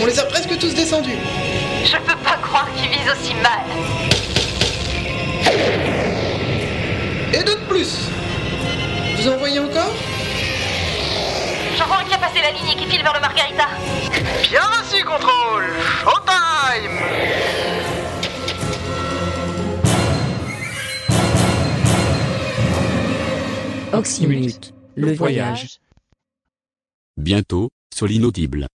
On les a presque tous descendus. Je peux pas croire qu'ils visent aussi mal. Et deux de plus. Vous en voyez encore? J'en vois un qui a passé la ligne et qui file vers le Margarita. Bien reçu, contrôle Showtime Oxymute, le voyage. Bientôt, sur l'inaudible.